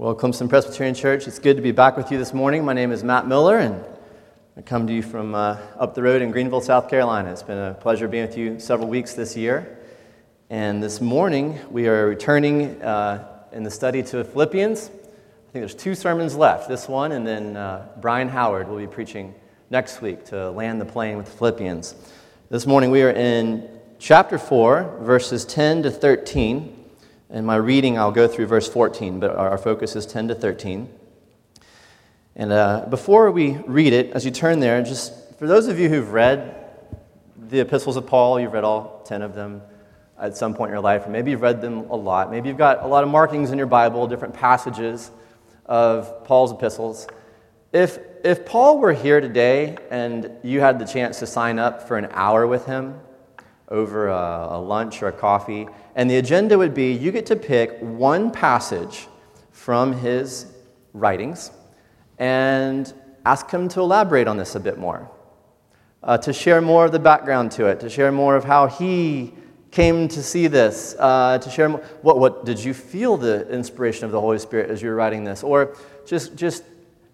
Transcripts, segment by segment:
Well, Clemson Presbyterian Church, it's good to be back with you this morning. My name is Matt Miller, and I come to you from uh, up the road in Greenville, South Carolina. It's been a pleasure being with you several weeks this year. And this morning, we are returning uh, in the study to Philippians. I think there's two sermons left this one, and then uh, Brian Howard will be preaching next week to land the plane with the Philippians. This morning, we are in chapter 4, verses 10 to 13. In my reading, I'll go through verse 14, but our focus is 10 to 13. And uh, before we read it, as you turn there, just for those of you who've read the epistles of Paul, you've read all 10 of them at some point in your life, or maybe you've read them a lot. Maybe you've got a lot of markings in your Bible, different passages of Paul's epistles. If, if Paul were here today and you had the chance to sign up for an hour with him over a, a lunch or a coffee, and the agenda would be you get to pick one passage from his writings and ask him to elaborate on this a bit more, uh, to share more of the background to it, to share more of how he came to see this, uh, to share more, what, what did you feel the inspiration of the Holy Spirit as you were writing this, or just, just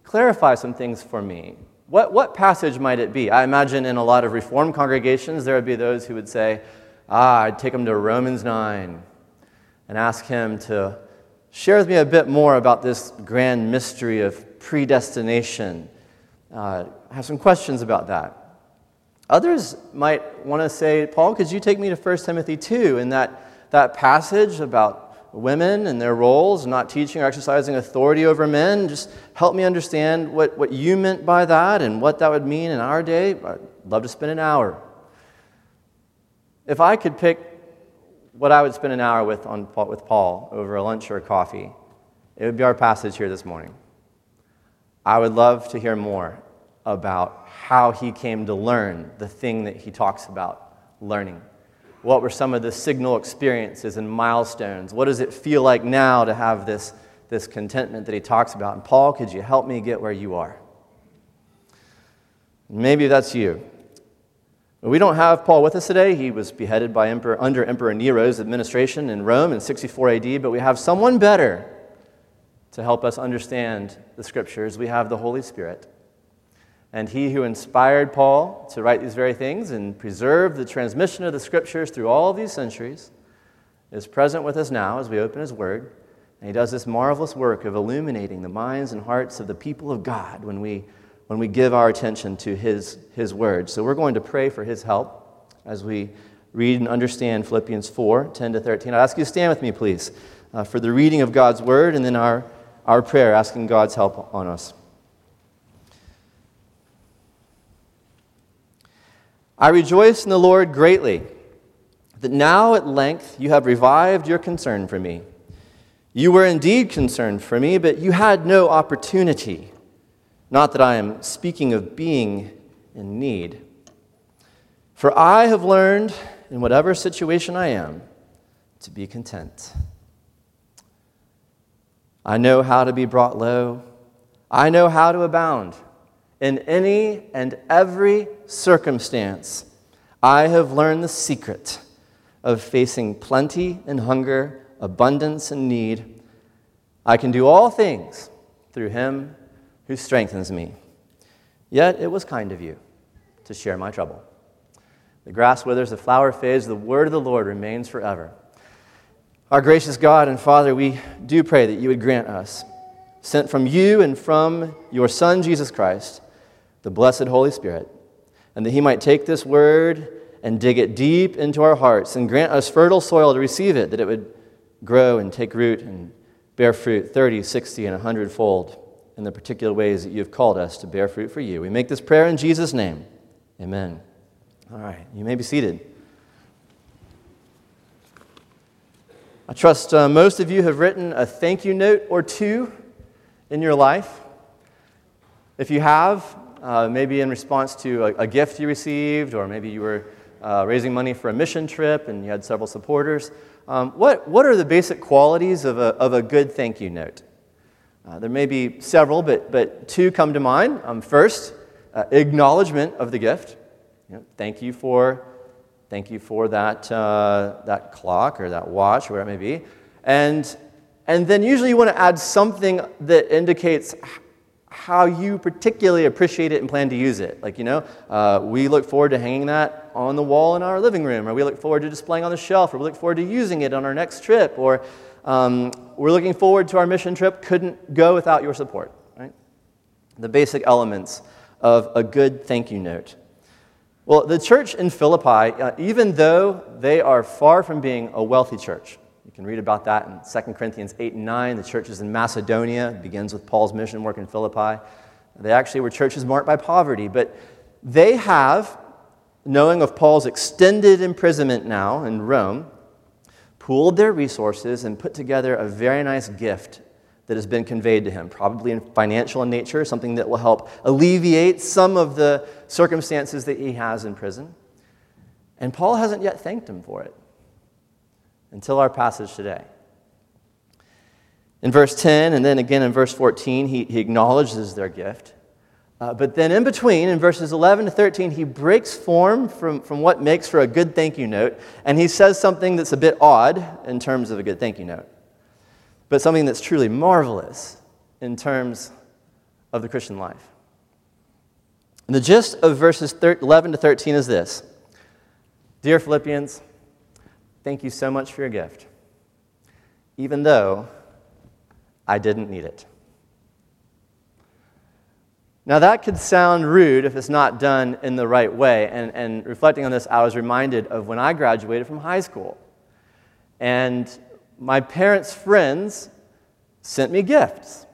clarify some things for me. What, what passage might it be? I imagine in a lot of Reformed congregations, there would be those who would say, Ah, I'd take him to Romans 9 and ask him to share with me a bit more about this grand mystery of predestination. Uh, I have some questions about that. Others might want to say, Paul, could you take me to 1 Timothy 2 in that, that passage about women and their roles, not teaching or exercising authority over men? Just help me understand what, what you meant by that and what that would mean in our day. I'd love to spend an hour if I could pick what I would spend an hour with, on, with Paul over a lunch or a coffee, it would be our passage here this morning. I would love to hear more about how he came to learn the thing that he talks about learning. What were some of the signal experiences and milestones? What does it feel like now to have this, this contentment that he talks about? And Paul, could you help me get where you are? Maybe that's you. We don't have Paul with us today. He was beheaded by Emperor, under Emperor Nero's administration in Rome in 64 AD, but we have someone better to help us understand the scriptures. We have the Holy Spirit. And he who inspired Paul to write these very things and preserve the transmission of the scriptures through all these centuries is present with us now as we open his word. And he does this marvelous work of illuminating the minds and hearts of the people of God when we when we give our attention to his, his word. So we're going to pray for his help as we read and understand Philippians 4 10 to 13. i ask you to stand with me, please, uh, for the reading of God's word and then our, our prayer, asking God's help on us. I rejoice in the Lord greatly that now at length you have revived your concern for me. You were indeed concerned for me, but you had no opportunity. Not that I am speaking of being in need. For I have learned, in whatever situation I am, to be content. I know how to be brought low. I know how to abound. In any and every circumstance, I have learned the secret of facing plenty and hunger, abundance and need. I can do all things through him who strengthens me. Yet it was kind of you to share my trouble. The grass withers, the flower fades, the word of the Lord remains forever. Our gracious God and Father, we do pray that you would grant us, sent from you and from your Son, Jesus Christ, the blessed Holy Spirit, and that he might take this word and dig it deep into our hearts and grant us fertile soil to receive it, that it would grow and take root and bear fruit 30, 60, and 100 fold in the particular ways that you've called us to bear fruit for you. We make this prayer in Jesus' name. Amen. All right, you may be seated. I trust uh, most of you have written a thank you note or two in your life. If you have, uh, maybe in response to a, a, gift you received, or maybe you were uh, raising money for a mission trip and you had several supporters, um, what, what are the basic qualities of a, of a good thank you note? Uh, there may be several, but, but two come to mind. Um, first, uh, acknowledgement of the gift. You know, thank you for, thank you for that, uh, that clock or that watch, whatever it may be. And and then usually you want to add something that indicates how you particularly appreciate it and plan to use it. Like, you know, uh, we look forward to hanging that on the wall in our living room, or we look forward to displaying on the shelf, or we look forward to using it on our next trip, or um, we're looking forward to our mission trip, couldn't go without your support, right? The basic elements of a good thank you note. Well, the church in Philippi, uh, even though they are far from being a wealthy church, you can read about that in 2 Corinthians 8 and 9. The churches in Macedonia begins with Paul's mission work in Philippi. They actually were churches marked by poverty, but they have, knowing of Paul's extended imprisonment now in Rome, pooled their resources and put together a very nice gift that has been conveyed to him, probably in financial in nature, something that will help alleviate some of the circumstances that he has in prison. And Paul hasn't yet thanked him for it until our passage today. In verse 10 and then again in verse 14, he, he acknowledges their gift. Uh, but then in between, in verses 11 to 13, he breaks form from, from what makes for a good thank you note, and he says something that's a bit odd in terms of a good thank you note, but something that's truly marvelous in terms of the Christian life. And the gist of verses 11 to 13 is this Dear Philippians, thank you so much for your gift, even though I didn't need it. Now, that could sound rude if it's not done in the right way. And, and reflecting on this, I was reminded of when I graduated from high school. And my parents' friends sent me gifts.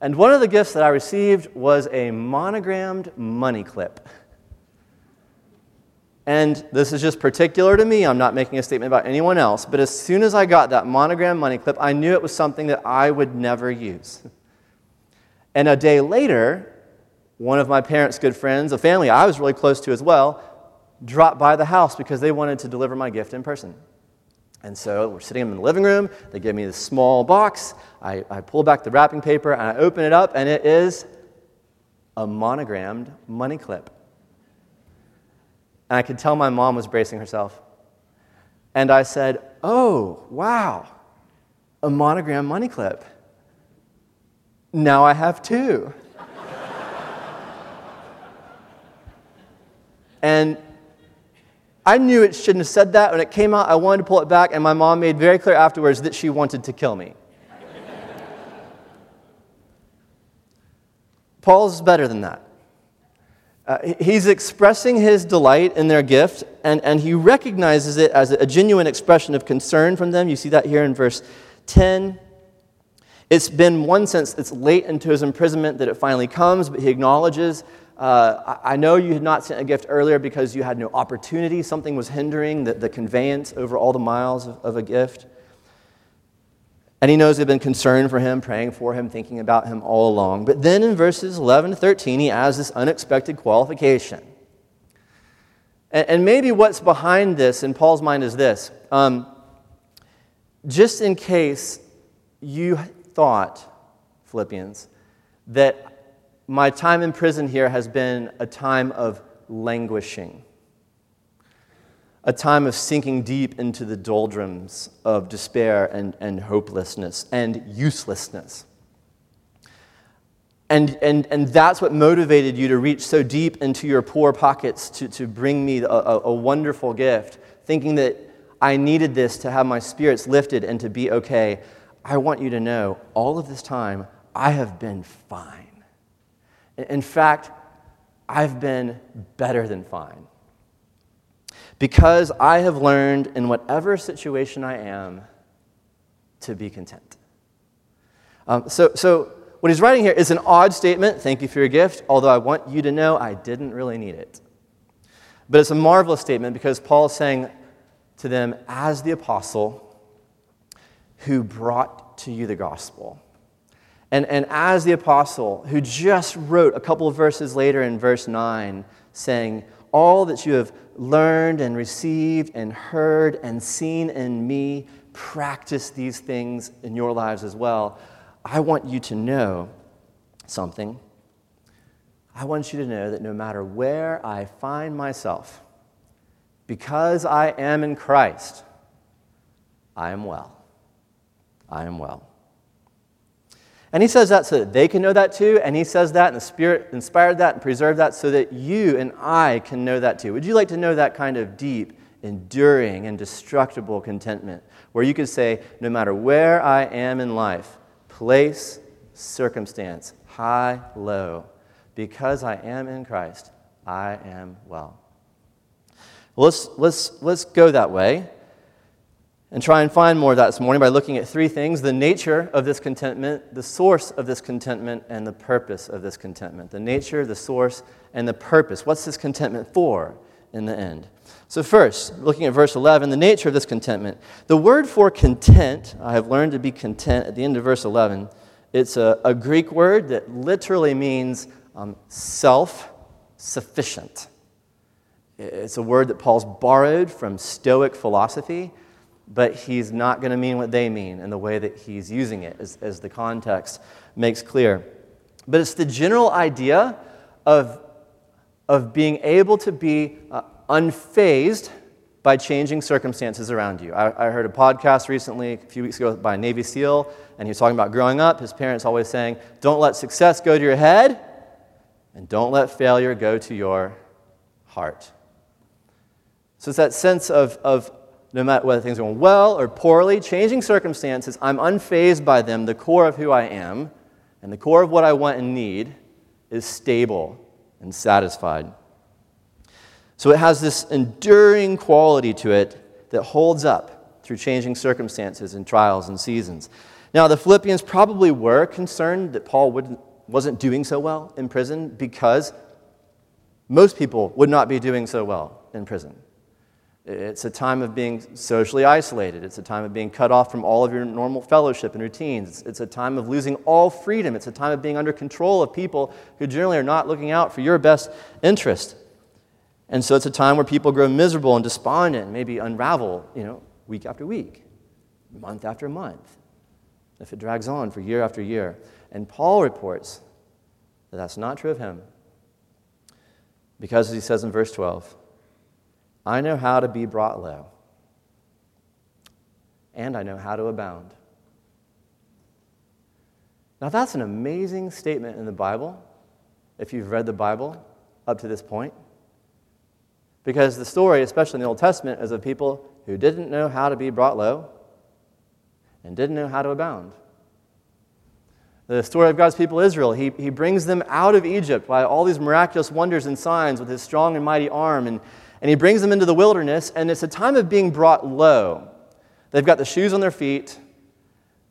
And one of the gifts that I received was a monogrammed money clip. And this is just particular to me. I'm not making a statement about anyone else. But as soon as I got that monogram money clip, I knew it was something that I would never use. And a day later, one of my parents' good friends, a family I was really close to as well, dropped by the house because they wanted to deliver my gift in person. And so we're sitting in the living room. They give me this small box. I, I pull back the wrapping paper and I open it up, and it is a monogrammed money clip. And I could tell my mom was bracing herself. And I said, Oh, wow, a monogram money clip. Now I have two. And I knew it shouldn't have said that. When it came out, I wanted to pull it back, and my mom made very clear afterwards that she wanted to kill me. Paul's better than that. Uh, he's expressing his delight in their gift, and, and he recognizes it as a genuine expression of concern from them. You see that here in verse 10. It's been, one sense, it's late into his imprisonment that it finally comes, but he acknowledges uh, I know you had not sent a gift earlier because you had no opportunity. Something was hindering the, the conveyance over all the miles of, of a gift. And he knows they've been concerned for him, praying for him, thinking about him all along. But then in verses 11 to 13, he adds this unexpected qualification. And, and maybe what's behind this in Paul's mind is this um, just in case you thought, Philippians, that my time in prison here has been a time of languishing, a time of sinking deep into the doldrums of despair and, and hopelessness and uselessness. And, and, and that's what motivated you to reach so deep into your poor pockets to, to bring me a, a, wonderful gift, thinking that I needed this to have my spirits lifted and to be okay. I want you to know all of this time, I have been fine. In fact, I've been better than fine. Because I have learned in whatever situation I am to be content. Um, so, so, what he's writing here is an odd statement. Thank you for your gift, although I want you to know I didn't really need it. But it's a marvelous statement because Paul is saying to them, as the apostle who brought to you the gospel. And, and as the apostle, who just wrote a couple of verses later in verse 9, saying, All that you have learned and received and heard and seen in me, practice these things in your lives as well. I want you to know something. I want you to know that no matter where I find myself, because I am in Christ, I am well. I am well. And he says that so that they can know that too. And he says that, and the Spirit inspired that and preserved that so that you and I can know that too. Would you like to know that kind of deep, enduring, and destructible contentment where you could say, no matter where I am in life, place, circumstance, high, low, because I am in Christ, I am well. Let's, let's, let's go that way and try and find more of that this morning by looking at three things the nature of this contentment, the source of this contentment, and the purpose of this contentment. The nature, the source, and the purpose. What's this contentment for in the end? So, first, looking at verse 11, the nature of this contentment. The word for content, I have learned to be content at the end of verse 11. It's a, a Greek word that literally means um, self sufficient. It's a word that Paul's borrowed from Stoic philosophy, but he's not going to mean what they mean in the way that he's using it, as, as the context makes clear. But it's the general idea of, of being able to be uh, unfazed by changing circumstances around you. I, I, heard a podcast recently, a few weeks ago, by a Navy SEAL, and he was talking about growing up. His parents always saying, Don't let success go to your head, and don't let failure go to your heart. So it's that sense of, of no matter whether things are going well or poorly, changing circumstances, I'm unfazed by them. The core of who I am and the core of what I want and need is stable and satisfied. So it has this enduring quality to it that holds up through changing circumstances and trials and seasons. Now, the Philippians probably were concerned that Paul wasn't doing so well in prison because most people would not be doing so well in prison. It's a time of being socially isolated. It's a time of being cut off from all of your normal fellowship and routines. It's a time of losing all freedom. It's a time of being under control of people who generally are not looking out for your best interest. And so it's a time where people grow miserable and despondent, maybe unravel, you know, week after week, month after month, if it drags on for year after year. And Paul reports that that's not true of him. Because, as he says in verse 12, I know how to be brought low, and I know how to abound. Now, that's an amazing statement in the Bible, if you've read the Bible up to this point. Because the story, especially in the Old Testament, is of people who didn't know how to be brought low and didn't know how to abound. The story of God's people Israel, he, he brings them out of Egypt by all these miraculous wonders and signs with his strong and mighty arm. And and he brings them into the wilderness, and it's a time of being brought low. They've got the shoes on their feet,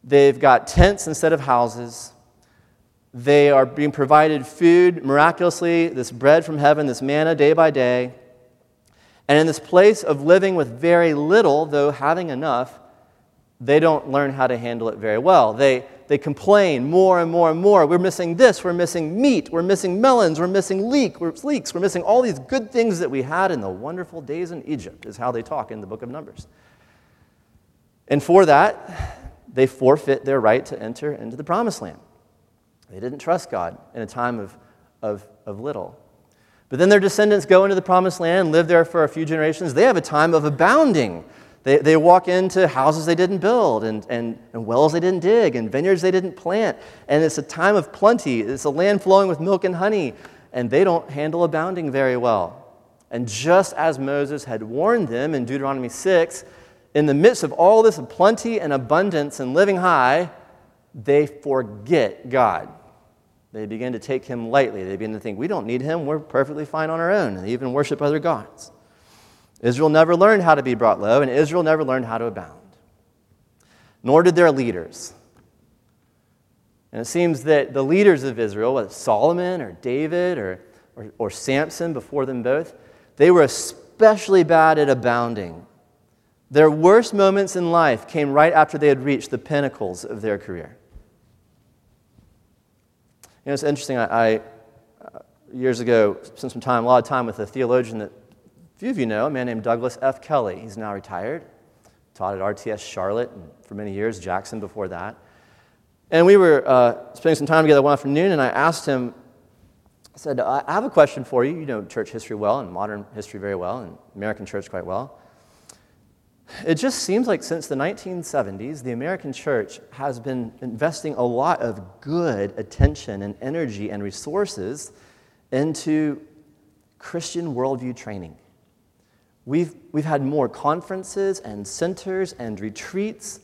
they've got tents instead of houses. They are being provided food miraculously, this bread from heaven, this manna day by day. And in this place of living with very little, though having enough, they don't learn how to handle it very well. They, they complain more and more and more. We're missing this, we're missing meat, we're missing melons, we're missing leek, we're, leeks, we're missing all these good things that we had in the wonderful days in Egypt, is how they talk in the book of Numbers. And for that, they forfeit their right to enter into the promised land. They didn't trust God in a time of, of, of little. But then their descendants go into the promised land, live there for a few generations. They have a time of abounding they, they walk into houses they didn't build, and, and, and wells they didn't dig, and vineyards they didn't plant. And it's a time of plenty. It's a land flowing with milk and honey, and they don't handle abounding very well. And just as Moses had warned them in Deuteronomy 6, in the midst of all this plenty and abundance and living high, they forget God. They begin to take him lightly. They begin to think, we don't need him. We're perfectly fine on our own. And they even worship other gods. Israel never learned how to be brought low, and Israel never learned how to abound. Nor did their leaders. And it seems that the leaders of Israel, whether Solomon or David or, or, or Samson before them both, they were especially bad at abounding. Their worst moments in life came right after they had reached the pinnacles of their career. You know, it's interesting. I, I uh, years ago spent some time, a lot of time with a theologian that few of you know a man named Douglas F. Kelly. He's now retired, taught at RTS Charlotte for many years, Jackson before that. And we were uh, spending some time together one afternoon, and I asked him, I said, I have a question for you. You know church history well and modern history very well, and American church quite well. It just seems like since the 1970s, the American church has been investing a lot of good attention and energy and resources into Christian worldview training. We've, we've had more conferences and centers and retreats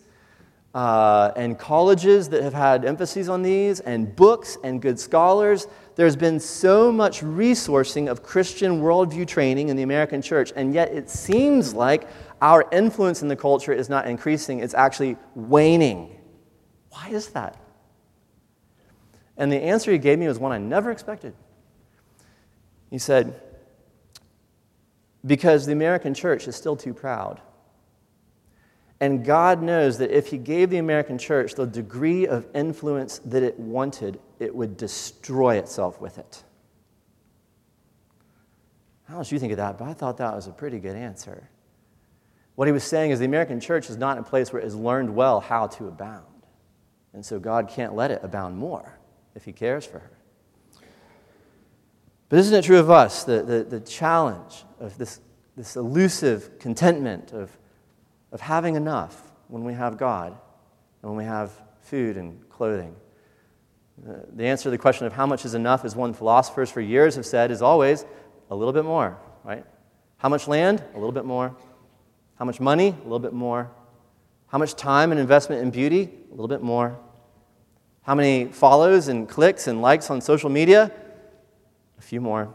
uh, and colleges that have had emphases on these, and books and good scholars. There's been so much resourcing of Christian worldview training in the American church, and yet it seems like our influence in the culture is not increasing, it's actually waning. Why is that? And the answer he gave me was one I never expected. He said, Because the American church is still too proud. And God knows that if He gave the American church the degree of influence that it wanted, it would destroy itself with it. I don't much you think of that? But I thought that was a pretty good answer. What he was saying is the American church is not in a place where it has learned well how to abound. And so God can't let it abound more if He cares for her. But isn't it true of us? The, the, the challenge of this, this elusive contentment of of having enough when we have God and when we have food and clothing. Uh, the answer to the question of how much is enough, as one philosophers for years have said, is always a little bit more, right? How much land? A little bit more. How much money? A little bit more. How much time and investment in beauty? A little bit more. How many follows and clicks and likes on social media? A few more.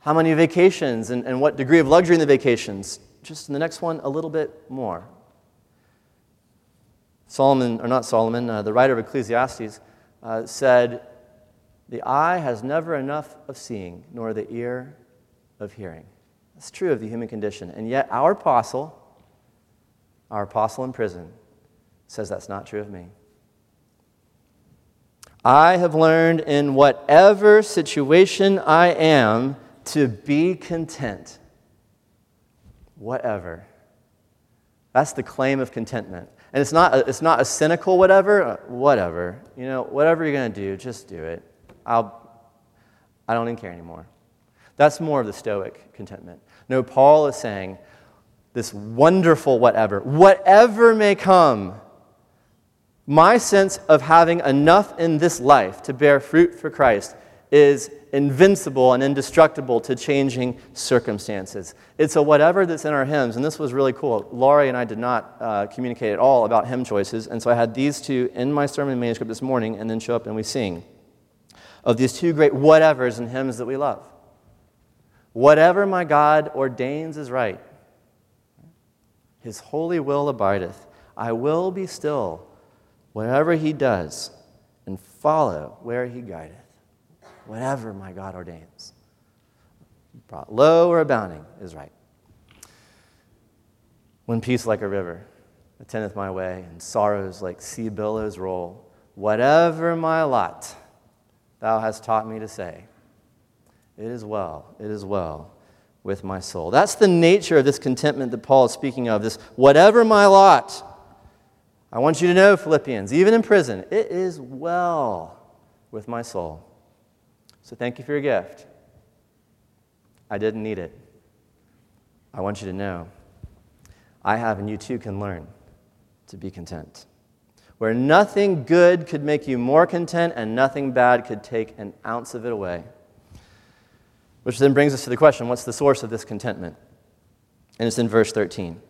How many vacations and, and what degree of luxury in the vacations? just in the next one, a little bit more. Solomon, or not Solomon, uh, the writer of Ecclesiastes uh, said, The eye has never enough of seeing, nor the ear of hearing. That's true of the human condition. And yet, our apostle, our apostle in prison, says that's not true of me. I have learned in whatever situation I am to be content whatever. That's the claim of contentment. And it's not a, it's not a cynical whatever, uh, whatever. You know, whatever you're going to do, just do it. I'll, I don't even care anymore. That's more of the Stoic contentment. No, Paul is saying this wonderful whatever, whatever may come, my sense of having enough in this life to bear fruit for Christ is invincible and indestructible to changing circumstances. It's a whatever that's in our hymns, and this was really cool. Laurie and I did not uh, communicate at all about hymn choices, and so I had these two in my sermon manuscript this morning, and then show up and we sing of these two great whatevers and hymns that we love. Whatever my God ordains is right. His holy will abideth. I will be still, whatever he does, and follow where he guideth whatever my God ordains. Brought low or abounding is right. When peace like a river attendeth my way, and sorrows like sea billows roll, whatever my lot, thou hast taught me to say, It is well, it is well with my soul. That's the nature of this contentment that Paul is speaking of, this whatever my lot. I want you to know, Philippians, even in prison, it is well with my soul. So thank you for your gift. I didn't need it. I want you to know I have, and you too can learn to be content. Where nothing good could make you more content, and nothing bad could take an ounce of it away. Which then brings us to the question what's the source of this contentment? And it's in verse 13.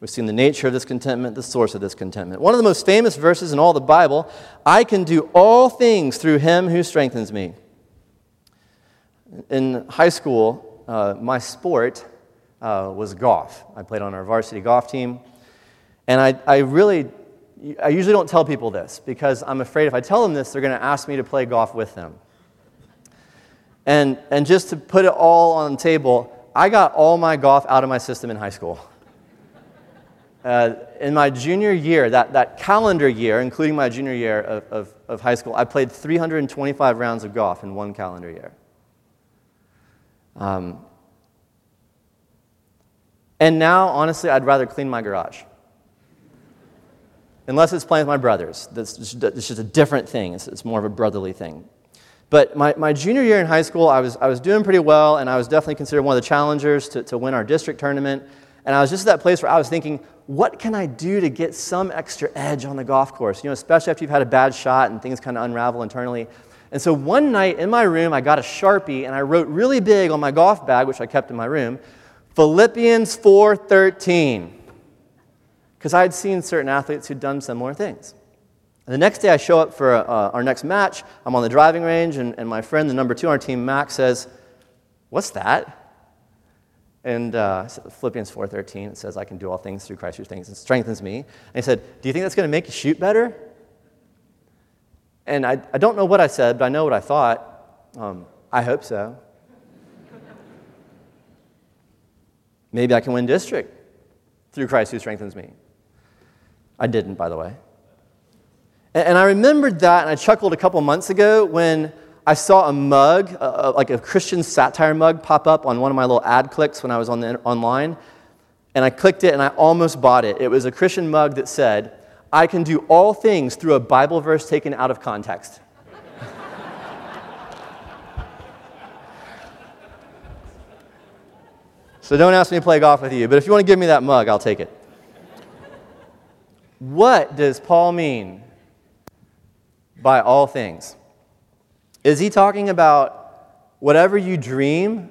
We've seen the nature of this contentment, the source of this contentment. One of the most famous verses in all the Bible I can do all things through him who strengthens me. In high school, uh, my sport uh, was golf. I played on our varsity golf team. And I, I really, I usually don't tell people this because I'm afraid if I tell them this, they're going to ask me to play golf with them. And, and just to put it all on the table, I got all my golf out of my system in high school. Uh, in my junior year, that, that calendar year, including my junior year of, of, of high school, I played 325 rounds of golf in one calendar year. Um, and now, honestly, I'd rather clean my garage. Unless it's playing with my brothers. That's just, it's just a different thing. It's, it's more of a brotherly thing. But my, my junior year in high school, I was, I was doing pretty well, and I was definitely considered one of the challengers to, to win our district tournament. and I was just at that place where I was thinking, what can I do to get some extra edge on the golf course? You know, especially after you've had a bad shot and things kind of unravel internally. And so one night in my room, I got a Sharpie and I wrote really big on my golf bag, which I kept in my room, Philippians 4:13. Because I had seen certain athletes who'd done similar things. And the next day I show up for uh, our next match. I'm on the driving range, and, and my friend, the number two on our team, Max, says, What's that? And uh, Philippians 4.13, it says, I can do all things through Christ who strengthens me. And he said, do you think that's going to make you shoot better? And I, I don't know what I said, but I know what I thought. Um, I hope so. Maybe I can win district through Christ who strengthens me. I didn't, by the way. And, and I remembered that, and I chuckled a couple months ago when I saw a mug, like a Christian satire mug, pop up on one of my little ad clicks when I was on the, online. And I clicked it and I almost bought it. It was a Christian mug that said, I can do all things through a Bible verse taken out of context. so don't ask me to play golf with you, but if you want to give me that mug, I'll take it. What does Paul mean by all things? Is he talking about whatever you dream,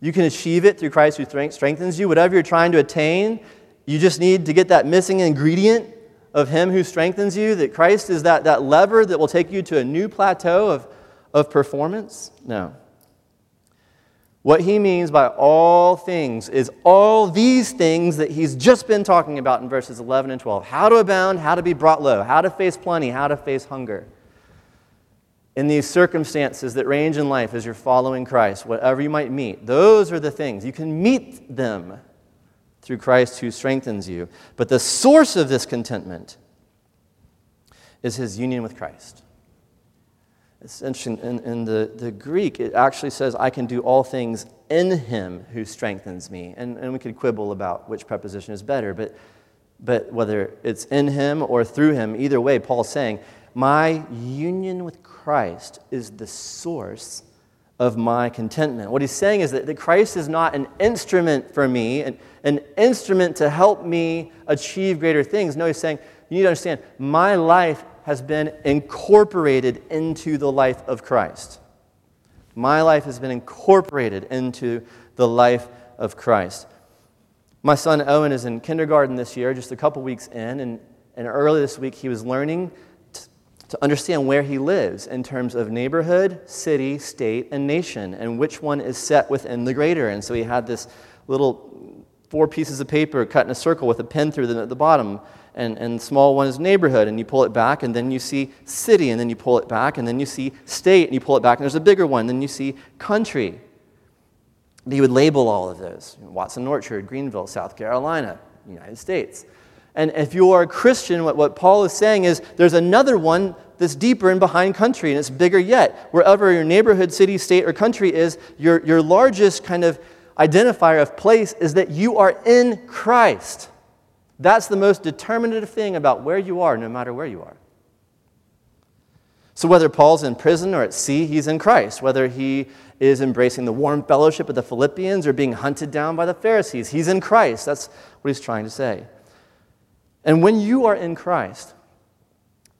you can achieve it through Christ who strengthens you? Whatever you're trying to attain, you just need to get that missing ingredient of Him who strengthens you, that Christ is that, that lever that will take you to a new plateau of, of performance? No. What he means by all things is all these things that he's just been talking about in verses 11 and 12 how to abound, how to be brought low, how to face plenty, how to face hunger in these circumstances that range in life as you're following Christ, whatever you might meet, those are the things. You can meet them through Christ who strengthens you. But the source of this contentment is his union with Christ. It's interesting. In, in the, the Greek, it actually says, I can do all things in him who strengthens me. And, and we could quibble about which preposition is better, but, but whether it's in him or through him, either way, Paul's saying, My union with Christ is the source of my contentment. What he's saying is that, that Christ is not an instrument for me, an, an instrument to help me achieve greater things. No, he's saying, you need to understand, my life has been incorporated into the life of Christ. My life has been incorporated into the life of Christ. My son Owen is in kindergarten this year, just a couple weeks in, and, and early this week he was learning to understand where he lives in terms of neighborhood, city, state, and nation, and which one is set within the greater. And so he had this little four pieces of paper cut in a circle with a pen through them at the bottom. And, and small one is neighborhood, and you pull it back, and then you see city, and then you pull it back, and then you see state, and you pull it back, and there's a bigger one, and then you see country. He would label all of those Watson Orchard, Greenville, South Carolina, United States. And if you are a Christian, what, what Paul is saying is there's another one that's deeper and behind country, and it's bigger yet. Wherever your neighborhood, city, state, or country is, your, your largest kind of identifier of place is that you are in Christ. That's the most determinative thing about where you are, no matter where you are. So, whether Paul's in prison or at sea, he's in Christ. Whether he is embracing the warm fellowship of the Philippians or being hunted down by the Pharisees, he's in Christ. That's what he's trying to say. And when you are in Christ,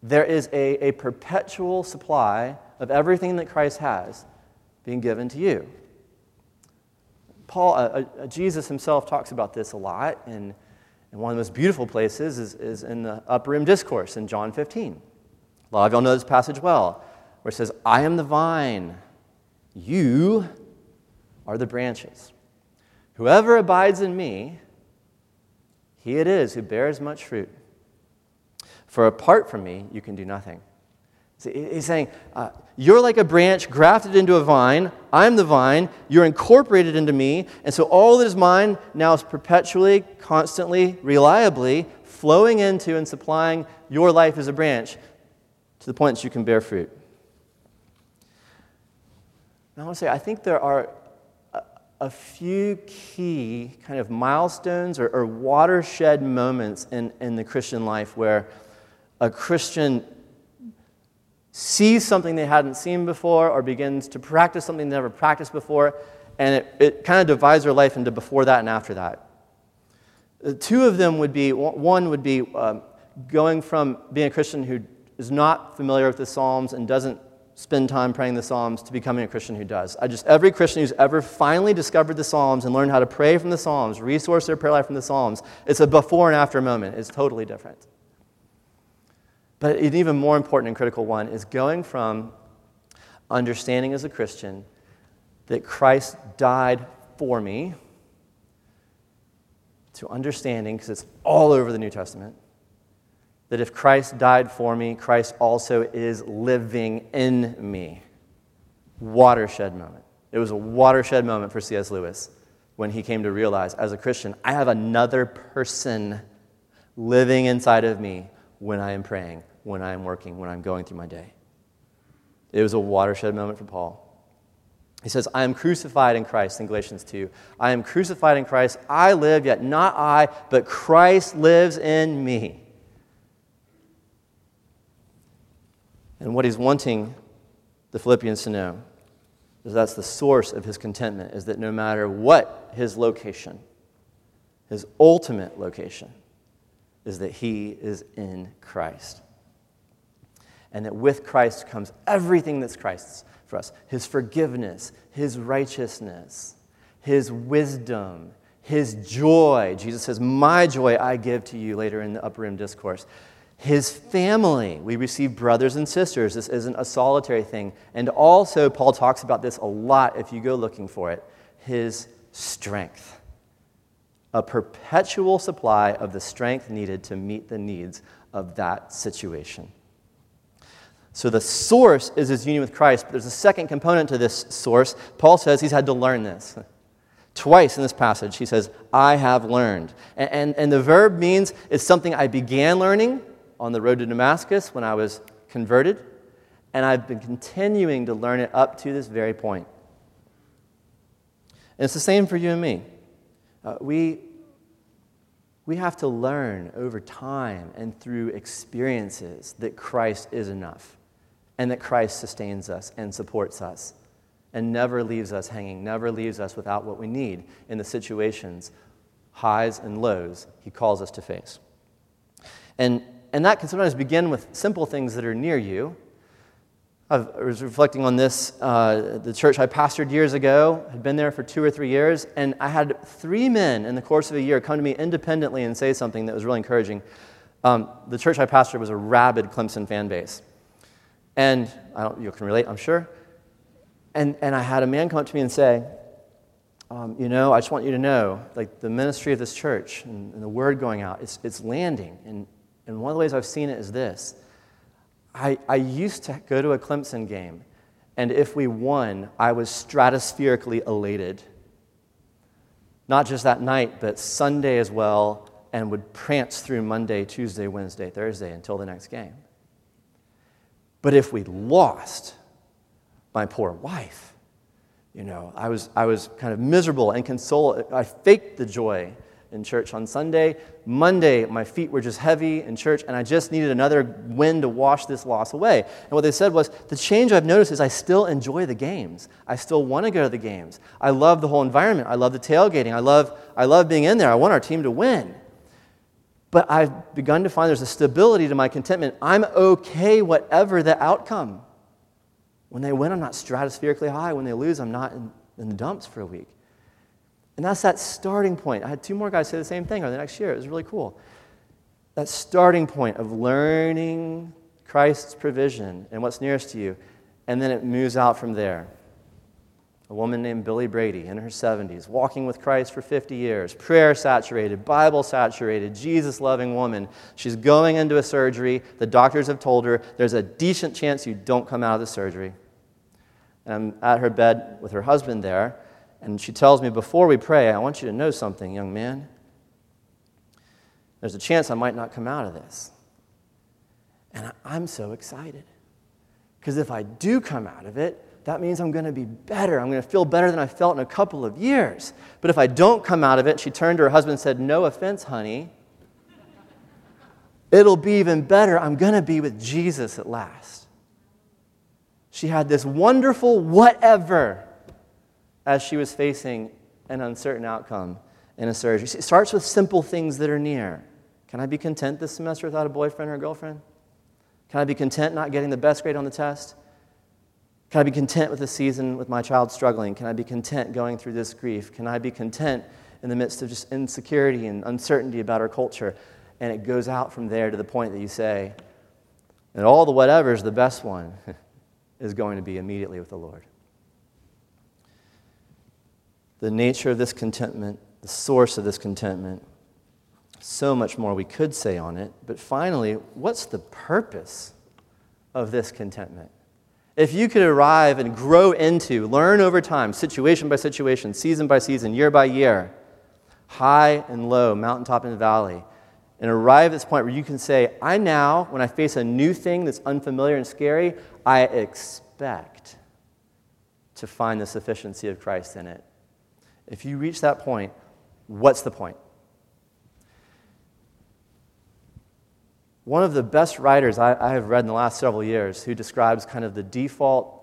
there is a, a perpetual supply of everything that Christ has being given to you. Paul, uh, uh, Jesus himself talks about this a lot, and, and one of the most beautiful places is, is in the Upper Room Discourse in John 15. A lot of y'all know this passage well, where it says, I am the vine, you are the branches. Whoever abides in me, he it is who bears much fruit. For apart from me, you can do nothing. He's saying, uh, You're like a branch grafted into a vine. I'm the vine. You're incorporated into me. And so all that is mine now is perpetually, constantly, reliably flowing into and supplying your life as a branch to the point that you can bear fruit. Now, I want to say, I think there are a few key kind of milestones or, or, watershed moments in, in the Christian life where a Christian sees something they hadn't seen before or begins to practice something they never practiced before, and it, it kind of divides their life into before that and after that. Uh, two of them would be one would be um, going from being a Christian who is not familiar with the Psalms and doesn't spend time praying the Psalms to becoming a Christian who does. I just every Christian who's ever finally discovered the Psalms and learned how to pray from the Psalms, resource their prayer life from the Psalms, it's a before and after moment. It's totally different. But an even more important and critical one is going from understanding as a Christian that Christ died for me to understanding, because it's all over the New Testament, that if Christ died for me, Christ also is living in me. Watershed moment. It was a watershed moment for C.S. Lewis when he came to realize, as a Christian, I have another person living inside of me when I am praying, when I am working, when I'm going through my day. It was a watershed moment for Paul. He says, I am crucified in Christ in Galatians 2. I am crucified in Christ. I live, yet not I, but Christ lives in me. And what he's wanting the Philippians to know is that's the source of his contentment, is that no matter what his location, his ultimate location, is that he is in Christ. And that with Christ comes everything that's Christ's for us his forgiveness, his righteousness, his wisdom, his joy. Jesus says, My joy I give to you later in the upper room discourse. His family. We receive brothers and sisters. This isn't a solitary thing. And also, Paul talks about this a lot if you go looking for it his strength. A perpetual supply of the strength needed to meet the needs of that situation. So the source is his union with Christ, but there's a second component to this source. Paul says he's had to learn this. Twice in this passage, he says, I have learned. And, and, and, the verb means it's something I began learning on the road to Damascus when I was converted, and I've been continuing to learn it up to this very point. And it's the same for you and me. Uh, we, we have to learn over time and through experiences that Christ is enough and that Christ sustains us and supports us and never leaves us hanging, never leaves us without what we need in the situations, highs and lows, he calls us to face. And, and that can sometimes begin with simple things that are near you. I was reflecting on this. Uh, the church I pastored years ago had been there for two or three years, and I had three men in the course of a year come to me independently and say something that was really encouraging. Um, the church I pastored was a rabid Clemson fan base. And you can relate, I'm sure. And, and I had a man come up to me and say, um, You know, I just want you to know, like the ministry of this church and, and the word going out, it's, it's landing. And, and one of the ways I've seen it is this I, I used to go to a Clemson game, and if we won, I was stratospherically elated. Not just that night, but Sunday as well, and would prance through Monday, Tuesday, Wednesday, Thursday until the next game. But if we lost, my poor wife, you know, I was, I was kind of miserable and console. I faked the joy in church on Sunday. Monday, my feet were just heavy in church, and I just needed another win to wash this loss away. And what they said was the change I've noticed is I still enjoy the games. I still want to go to the games. I love the whole environment. I love the tailgating. I love, I love being in there. I want our team to win. But I've begun to find there's a stability to my contentment. I'm okay, whatever the outcome. When they win, I'm not stratospherically high. When they lose, I'm not in, in the dumps for a week. And that's that starting point. I had two more guys say the same thing over the next year. It was really cool. That starting point of learning Christ's provision and what's nearest to you, and then it moves out from there a woman named Billy Brady in her 70s, walking with Christ for 50 years, prayer saturated, Bible saturated, Jesus loving woman. She's going into a surgery. The doctors have told her there's a decent chance you don't come out of the surgery. And I'm at her bed with her husband there, and she tells me, Before we pray, I want you to know something, young man. There's a chance I might not come out of this. And I'm so excited. Because if I do come out of it, that means I'm going to be better. I'm going to feel better than I felt in a couple of years. But if I don't come out of it, she turned to her husband and said, No offense, honey. It'll be even better. I'm going to be with Jesus at last. She had this wonderful whatever as she was facing an uncertain outcome in a surgery. It starts with simple things that are near. Can I be content this semester without a boyfriend or a girlfriend? Can I be content not getting the best grade on the test? Can I be content with the season with my child struggling? Can I be content going through this grief? Can I be content in the midst of just insecurity and uncertainty about our culture? And it goes out from there to the point that you say, and all the whatevers, the best one is going to be immediately with the Lord. The nature of this contentment, the source of this contentment, so much more we could say on it. But finally, what's the purpose of this contentment? If you could arrive and grow into, learn over time, situation by situation, season by season, year by year, high and low, mountaintop and valley, and arrive at this point where you can say, I now, when I face a new thing that's unfamiliar and scary, I expect to find the sufficiency of Christ in it. If you reach that point, what's the point? One of the best writers I, I, have read in the last several years who describes kind of the default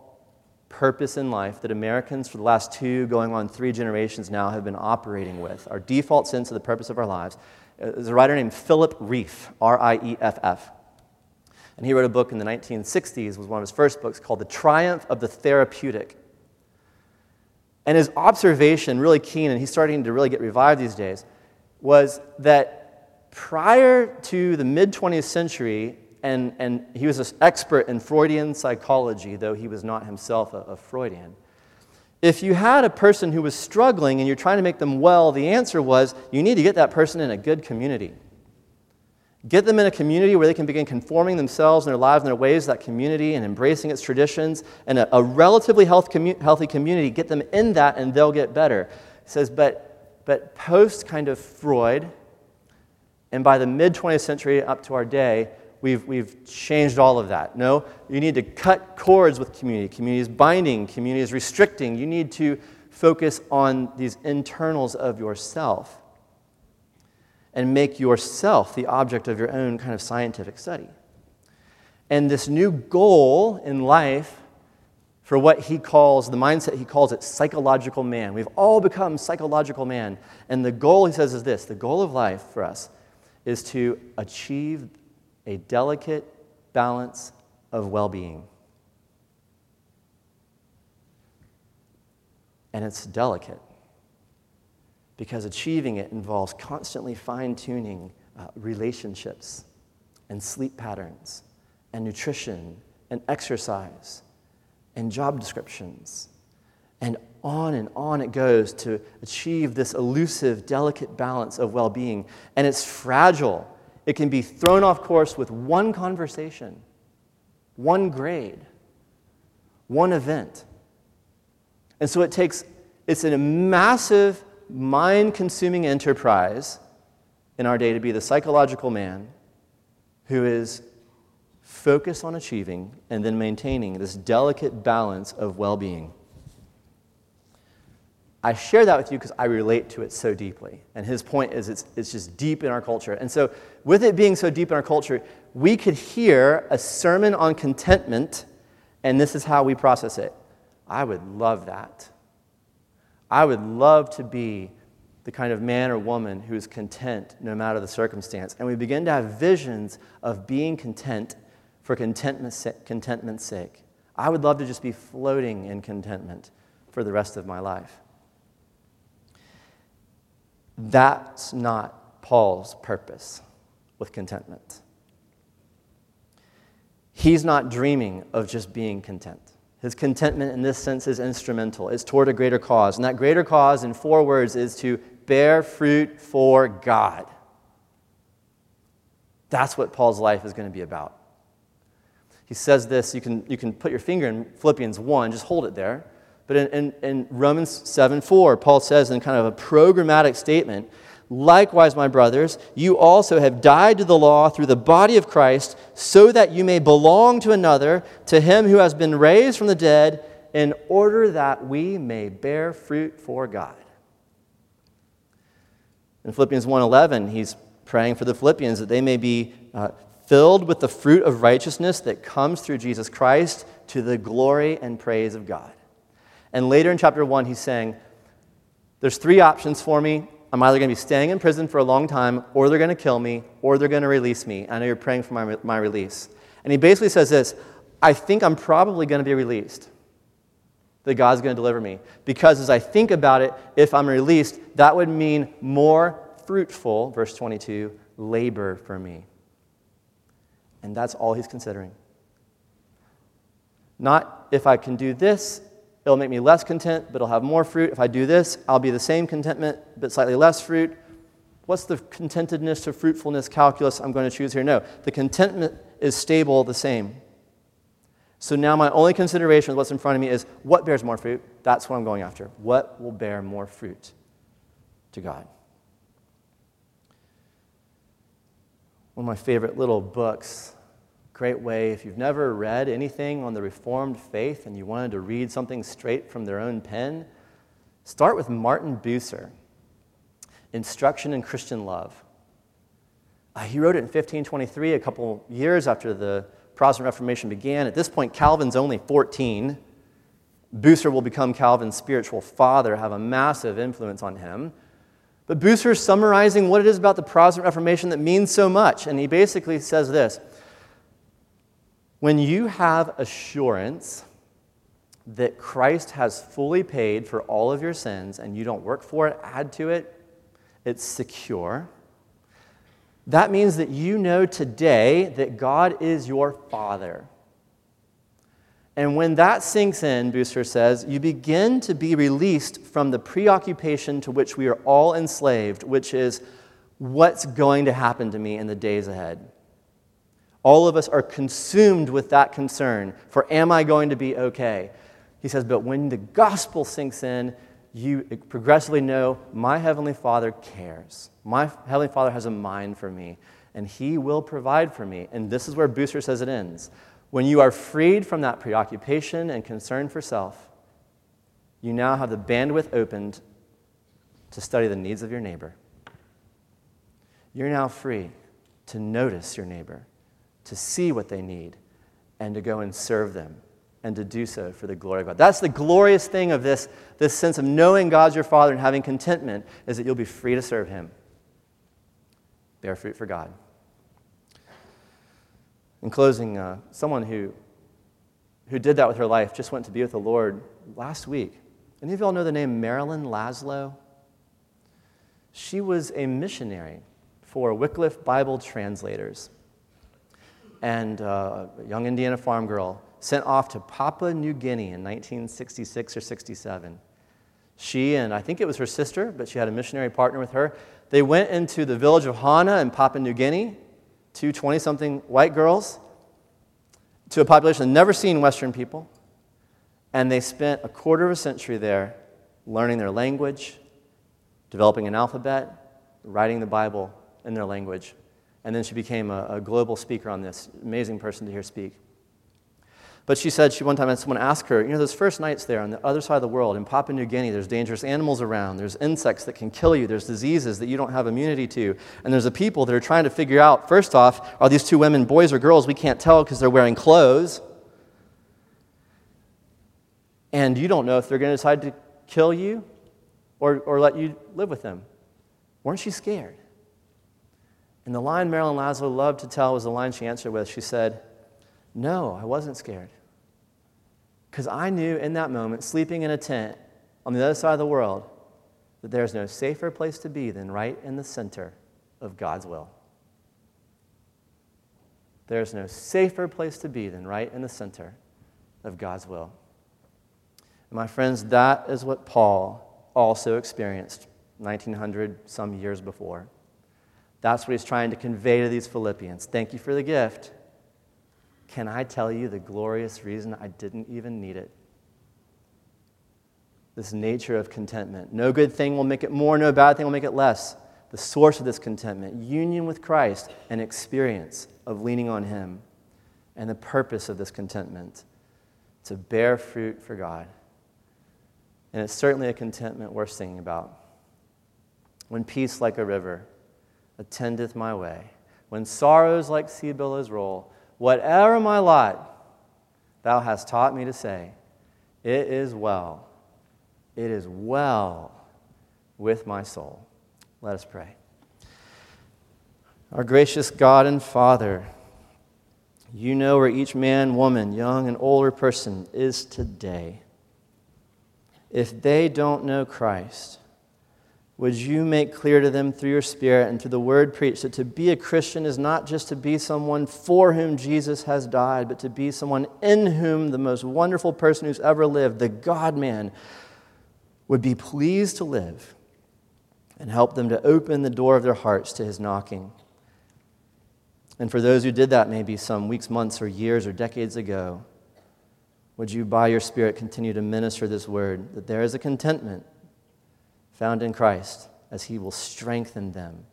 purpose in life that Americans for the last two, going on three generations now, have been operating with, our default sense of the purpose of our lives, uh, is a writer named Philip Rieff, R I E F F. And he wrote a book in the 1960s, was one of his first books, called The Triumph of the Therapeutic. And his observation, really keen, and he's starting to really get revived these days, was that prior to the mid 20th century, and, and he was an expert in Freudian psychology, though he was not himself a, a Freudian. If you had a person who was struggling and you're trying to make them well, the answer was you need to get that person in a good community. Get them in a community where they can begin conforming themselves and their lives and their ways to that community and embracing its traditions and a, a relatively health commu- healthy community. Get them in that and they'll get better. He says, but, but post kind of Freud, and by the mid 20th century up to our day, we've, we've changed all of that. No, you need to cut cords with community. Community is binding, community is restricting. You need to focus on these internals of yourself and make yourself the object of your own kind of scientific study. And this new goal in life for what he calls, the mindset he calls it psychological man. We've all become psychological man. And the goal, he says, is this the goal of life for us is to achieve a delicate balance of well being. And it's delicate because achieving it involves constantly fine tuning uh, relationships and sleep patterns and nutrition and exercise and job descriptions and on and on it goes to achieve this elusive, delicate balance of well being. And it's fragile. It can be thrown off course with one conversation, one grade, one event. And so it takes, it's a massive, mind consuming enterprise in our day to be the psychological man who is focused on achieving and then maintaining this delicate balance of well being. I share that with you because I relate to it so deeply. And his point is it's, it's just deep in our culture. And so, with it being so deep in our culture, we could hear a sermon on contentment, and this is how we process it. I would love that. I would love to be the kind of man or woman who is content no matter the circumstance. And we begin to have visions of being content for contentment's sake. I would love to just be floating in contentment for the rest of my life. That's not Paul's purpose with contentment. He's not dreaming of just being content. His contentment in this sense is instrumental. It's toward a greater cause. And that greater cause, in four words, is to bear fruit for God. That's what Paul's life is going to be about. He says this, you can, you can put your finger in Philippians 1, just hold it there. But in, in, in Romans 7 4, Paul says in kind of a programmatic statement, Likewise, my brothers, you also have died to the law through the body of Christ, so that you may belong to another, to him who has been raised from the dead, in order that we may bear fruit for God. In Philippians 1:11, he's praying for the Philippians that they may be uh, filled with the fruit of righteousness that comes through Jesus Christ to the glory and praise of God. And later in chapter 1, he's saying, There's three options for me. I'm either going to be staying in prison for a long time, or they're going to kill me, or they're going to release me. I know you're praying for my, my release. And he basically says this I think I'm probably going to be released, that God's going to deliver me. Because as I think about it, if I'm released, that would mean more fruitful, verse 22, labor for me. And that's all he's considering. Not if I can do this, it'll make me less content, but it'll have more fruit. If I do this, I'll be the same contentment, but slightly less fruit. What's the contentedness to fruitfulness calculus I'm going to choose here? No, the contentment is stable the same. So now my only consideration with what's in front of me is what bears more fruit? That's what I'm going after. What will bear more fruit to God? One of my favorite little books great way. If you've never read anything on the Reformed faith and you wanted to read something straight from their own pen, start with Martin Bucer, Instruction in Christian Love. Uh, he wrote it in 1523, a couple years after the Protestant Reformation began. At this point, Calvin's only 14. Bucer will become Calvin's spiritual father, have a massive influence on him. But Bucer is summarizing what it is about the Protestant Reformation that means so much. And he basically says this when you have assurance that Christ has fully paid for all of your sins and you don't work for it, add to it, it's secure. That means that you know today that God is your Father. And when that sinks in, Bucer says, you begin to be released from the preoccupation to which we are all enslaved, which is what's going to happen to me in the days ahead. All of us are consumed with that concern for am I going to be okay? He says, but when the gospel sinks in, you progressively know my Heavenly Father cares. My Heavenly Father has a mind for me, and He will provide for me. And this is where Bucer says it ends. When you are freed from that preoccupation and concern for self, you now have the bandwidth opened to study the needs of your neighbor. You're now free to notice your neighbor to see what they need and to go and serve them and to do so for the glory of God. That's the glorious thing of this, this sense of knowing God's your Father and having contentment is that you'll be free to serve Him. Bear fruit for God. In closing, uh, someone who, who did that with her life just went to be with the Lord last week. Any of y'all know the name Marilyn Laszlo? She was a missionary for Wycliffe Bible translators and uh, a young Indiana farm girl sent off to Papua New Guinea in 1966 or 67. She and I think it was her sister, but she had a missionary partner with her. They went into the village of Hauna in Papua New Guinea, two 20 something white girls, to a population that never seen Western people. And they spent a quarter of a century there learning their language, developing an alphabet, writing the Bible in their language. And then she became a, a global speaker on this. Amazing person to hear speak. But she said she one time had someone ask her, you know, those first nights there on the other side of the world in Papua New Guinea, there's dangerous animals around, there's insects that can kill you, there's diseases that you don't have immunity to, and there's a people that are trying to figure out, first off, are these two women boys or girls? We can't tell because they're wearing clothes. And you don't know if they're going to decide to kill you or, or let you live with them. Weren't you scared? And the line Marilyn Laszlo loved to tell was the line she answered with. She said, No, I wasn't scared. Because I knew in that moment, sleeping in a tent on the other side of the world, that there's no safer place to be than right in the center of God's will. There's no safer place to be than right in the center of God's will. My friends, that is what Paul also experienced 1900 some years before. That's what he's trying to convey to these Philippians. Thank you for the gift. Can I tell you the glorious reason I didn't even need it? This nature of contentment. No good thing will make it more, no bad thing will make it less. The source of this contentment, union with Christ, and experience of leaning on Him. And the purpose of this contentment to bear fruit for God. And it's certainly a contentment worth singing about. When peace like a river attendeth my way. When sorrows like sea billows roll, whatever my lot, thou hast taught me to say, It is well It is well with my soul. Let us pray. Our gracious God and Father, you know where each man, woman, young and older person is today. If they don't know Christ, would you make clear to them through your Spirit and through the word preached that to be a Christian is not just to be someone for whom Jesus has died, but to be someone in whom the most wonderful person who's ever lived, the God man, would be pleased to live and help them to open the door of their hearts to his knocking. And for those who did that maybe some weeks, months, or years, or decades ago, would you, by your Spirit, continue to minister this word that there is a contentment found in Christ as He will strengthen them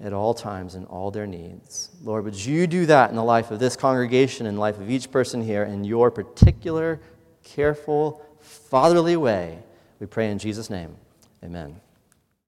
at all times in all their needs. Lord, would you do that in the life of this congregation and life of each person here in your particular, careful, fatherly way? We pray in Jesus' name. Amen.